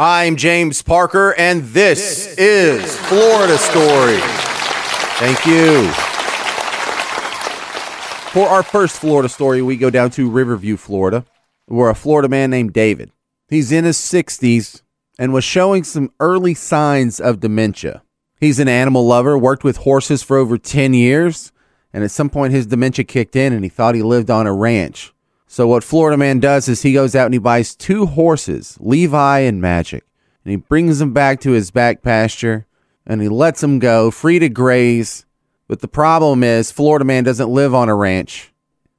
I'm James Parker, and this, is Florida Story. Thank you. For our first Florida story, we go down to Riverview, Florida, where a Florida man named David. He's in his 60s and was showing some early signs of dementia. He's an animal lover, worked with horses for over 10 years, and at some point his dementia kicked in and he thought he lived on a ranch. So what Florida man does is he goes out and he buys two horses, Levi and Magic, and he brings them back to his back pasture and he lets them go free to graze. But the problem is Florida man doesn't live on a ranch.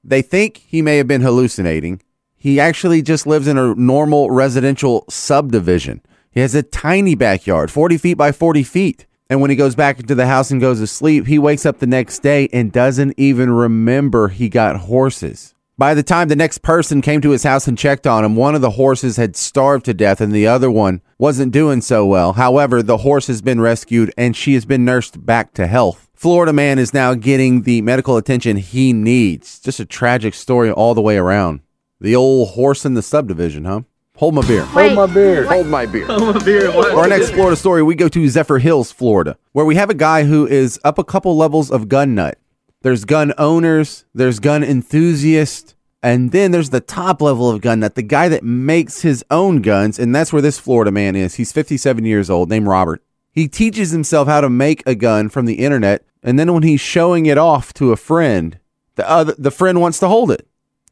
They think he may have been hallucinating. He actually just lives in a normal residential subdivision. He has a tiny backyard, 40 feet by 40 feet. And when he goes back into the house and goes to sleep, he wakes up the next day and doesn't even remember he got horses. By the time the next person came to his house and checked on him, one of the horses had starved to death and the other one wasn't doing so well. However, the horse has been rescued and she has been nursed back to health. Florida man is now getting the medical attention he needs. Just a tragic story all the way around. The old horse in the subdivision, huh? Hold my beer. Hold my beer. Hold my beer. Hold my beer. For our next Florida story, we go to Zephyrhills, Florida, where we have a guy who is up a couple levels of gun nut. There's gun owners, there's gun enthusiasts, and then there's the top level of gun nut, the guy that makes his own guns, and that's where this Florida man is. He's 57 years old, named Robert. He teaches himself how to make a gun from the internet, and then when he's showing it off to a friend, the other the friend wants to hold it.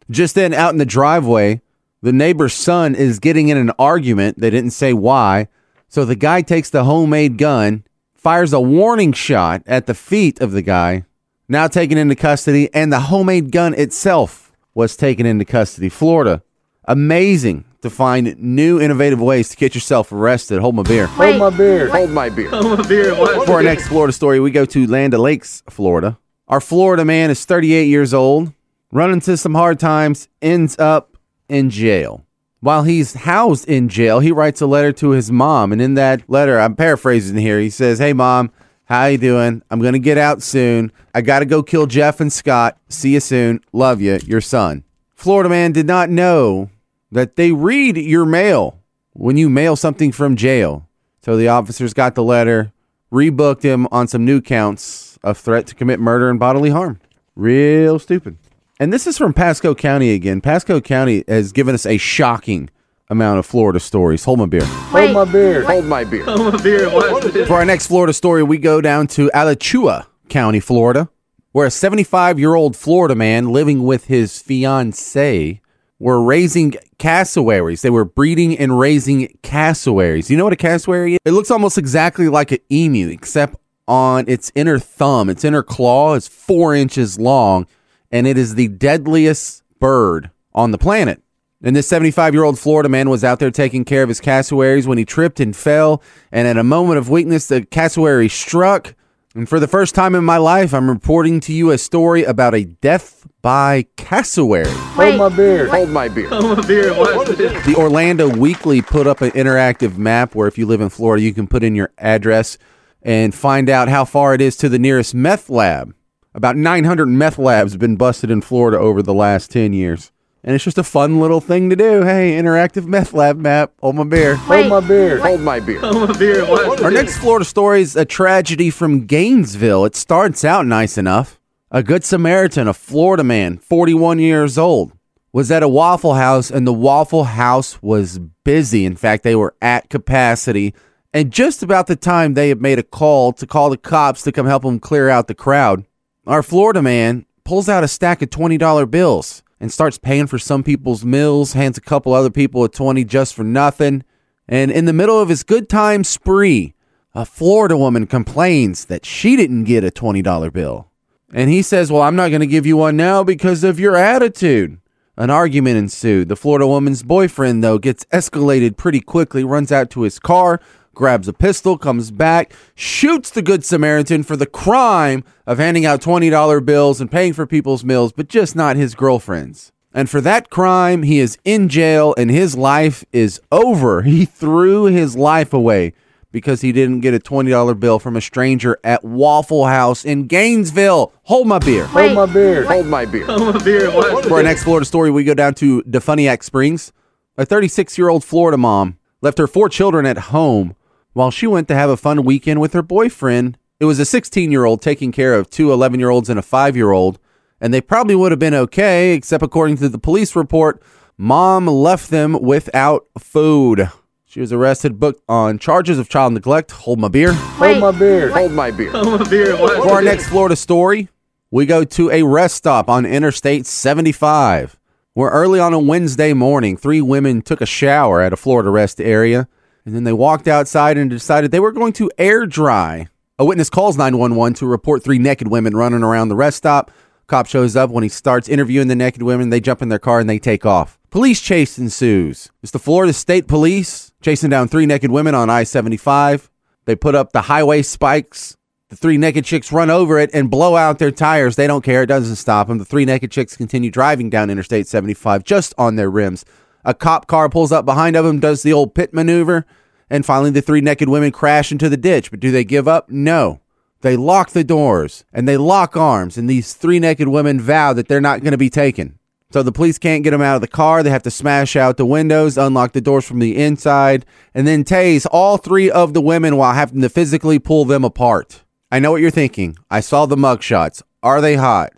Just then, out in the driveway, the neighbor's son is getting in an argument. They didn't say why. So the guy takes the homemade gun, fires a warning shot at the feet of the guy, now taken into custody, and the homemade gun itself was taken into custody. Florida, amazing to find new innovative ways to get yourself arrested. Hold my beer. Hold my beer. Hold my beer. Hold my beer. For our next Florida story, we go to Land Lakes, Florida. Our Florida man is 38 years old, running into some hard times, ends up in jail. While he's housed in jail, he writes a letter to his mom, and in that letter, I'm paraphrasing here. He says, "Hey mom, how you doing? I'm to get out soon. I got to go kill Jeff and Scott. See you soon. Love you, your son." Florida man did not know that they read your mail when you mail something from jail. So the officers got the letter, rebooked him on some new counts of threat to commit murder and bodily harm. Real stupid. And this is from Pasco County again. Pasco County has given us a shocking amount of Florida stories. Hold my beer. Hold my beer. Hold my beer. Hold my beer. For our next Florida story, we go down to Alachua County, Florida, where a 75 year old Florida man living with his fiancee were raising cassowaries. They were breeding and raising cassowaries. You know what a cassowary is? It looks almost exactly like an emu, except on its inner thumb. Its inner claw is four inches long, and it is the deadliest bird on the planet. And this 75 year old Florida man was out there taking care of his cassowaries when he tripped and fell. And at a moment of weakness, the cassowary struck. And for the first time in my life, I'm reporting to you a story about a death by cassowary. Hold my beer. Hold my beer. Hold my beer. The Orlando Weekly put up an interactive map where if you live in Florida, you can put in your address and find out how far it is to the nearest meth lab. About 900 meth labs have been busted in Florida over the last 10 years. And it's just a fun little thing to do. Hey, interactive meth lab map. Hold my beer. Hold my beer. Hold my beer. Hold my beer. Our next Florida story is a tragedy from Gainesville. It starts out nice enough. A good Samaritan, a Florida man, 41 years old, was at a Waffle House and the Waffle House was busy. In fact, they were at capacity. And just about the time they had made a call to call the cops to come help them clear out the crowd, our Florida man pulls out a stack of $20 bills and starts paying for some people's meals, hands a couple other people a 20 just for nothing. And in the middle of his good time spree, a Florida woman complains that she didn't get a $20 bill. And he says, Well, I'm not going to give you one now because of your attitude. An argument ensued. The Florida woman's boyfriend, though, gets escalated pretty quickly, runs out to his car, grabs a pistol, comes back, shoots the Good Samaritan for the crime of handing out $20 bills and paying for people's meals, but just not his girlfriend's. And for that crime, he is in jail and his life is over. He threw his life away because he didn't get a $20 bill from a stranger at Waffle House in Gainesville. Hold my beer. Hold my beer. Hold my beer. Hold my beer. For our next Florida story, we go down to DeFuniak Springs. A 36 year old Florida mom left her four children at home while she went to have a fun weekend with her boyfriend. It was a 16 year old taking care of two 11 year olds and a five year old, and they probably would have been okay, except according to the police report, mom left them without food. She was arrested, booked on charges of child neglect. Hold my beer. Hold my beer. Hold my beer. Hold my beer. For our next Florida story, we go to a rest stop on Interstate 75, where early on a Wednesday morning, three women took a shower at a Florida rest area, and then they walked outside and decided they were going to air dry. A witness calls 911 to report three naked women running around the rest stop. Cop shows up when he starts interviewing the naked women. They jump in their car and they take off. Police chase ensues. It's the Florida State Police chasing down three naked women on I 75. They put up the highway spikes. The three naked chicks run over it and blow out their tires. They don't care. It doesn't stop them. The three naked chicks continue driving down Interstate 75 just on their rims. A cop car pulls up behind of them, does the old pit maneuver, and finally the three naked women crash into the ditch. But do they give up? No. They lock the doors and they lock arms, and these three naked women vow that they're not going to be taken. So the police can't get them out of the car. They have to smash out the windows, unlock the doors from the inside, and then tase all three of the women while having to physically pull them apart. I know what you're thinking. I saw the mugshots. Are they hot?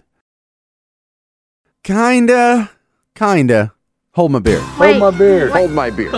Kinda. Kinda. Hold my beer. Hold my beer. Hold my beer.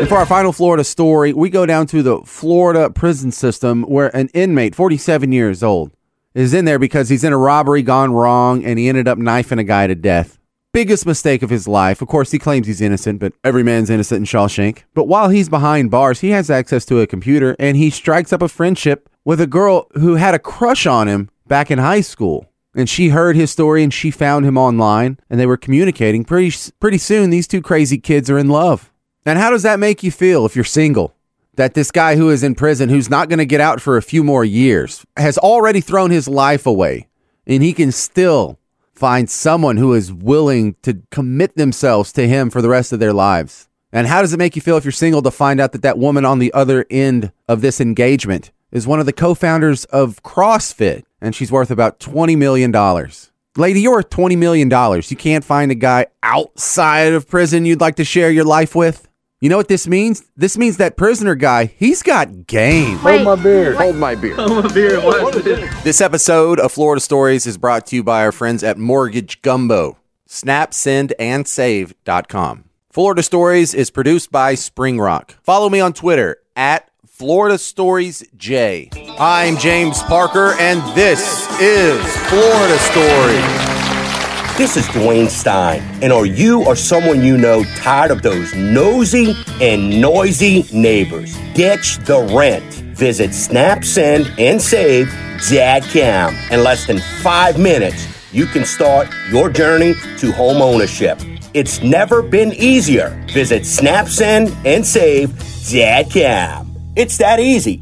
And for our final Florida story, we go down to the Florida prison system where an inmate, 47 years old, is in there because he's in a robbery gone wrong and he ended up knifing a guy to death. Biggest mistake of his life. Of course, he claims he's innocent, but every man's innocent in Shawshank. But while he's behind bars, he has access to a computer and he strikes up a friendship with a girl who had a crush on him back in high school. And she heard his story and she found him online and they were communicating. Pretty, pretty soon, these two crazy kids are in love. And how does that make you feel if you're single? That this guy who is in prison, who's not going to get out for a few more years, has already thrown his life away and he can still find someone who is willing to commit themselves to him for the rest of their lives. And how does it make you feel if you're single to find out that that woman on the other end of this engagement is one of the co-founders of CrossFit and she's worth about 20 million dollars. Lady, you're worth 20 million dollars. You can't find a guy outside of prison you'd like to share your life with? You know what this means? This means that prisoner guy, he's got game. Hold my beer. Hold my beer. Hold my beer. What? This episode of Florida Stories is brought to you by our friends at Mortgage Gumbo. Snap, send, and save.com. Florida Stories is produced by Spring Rock. Follow me on Twitter at Florida Stories J. I'm James Parker, and this is Florida Stories. This is Dwayne Stein. And are you or someone you know tired of those nosy and noisy neighbors? Ditch the rent. Visit snapsendandsave.com. In less than five minutes, you can start your journey to home ownership. It's never been easier. Visit snapsendandsave.com. It's that easy.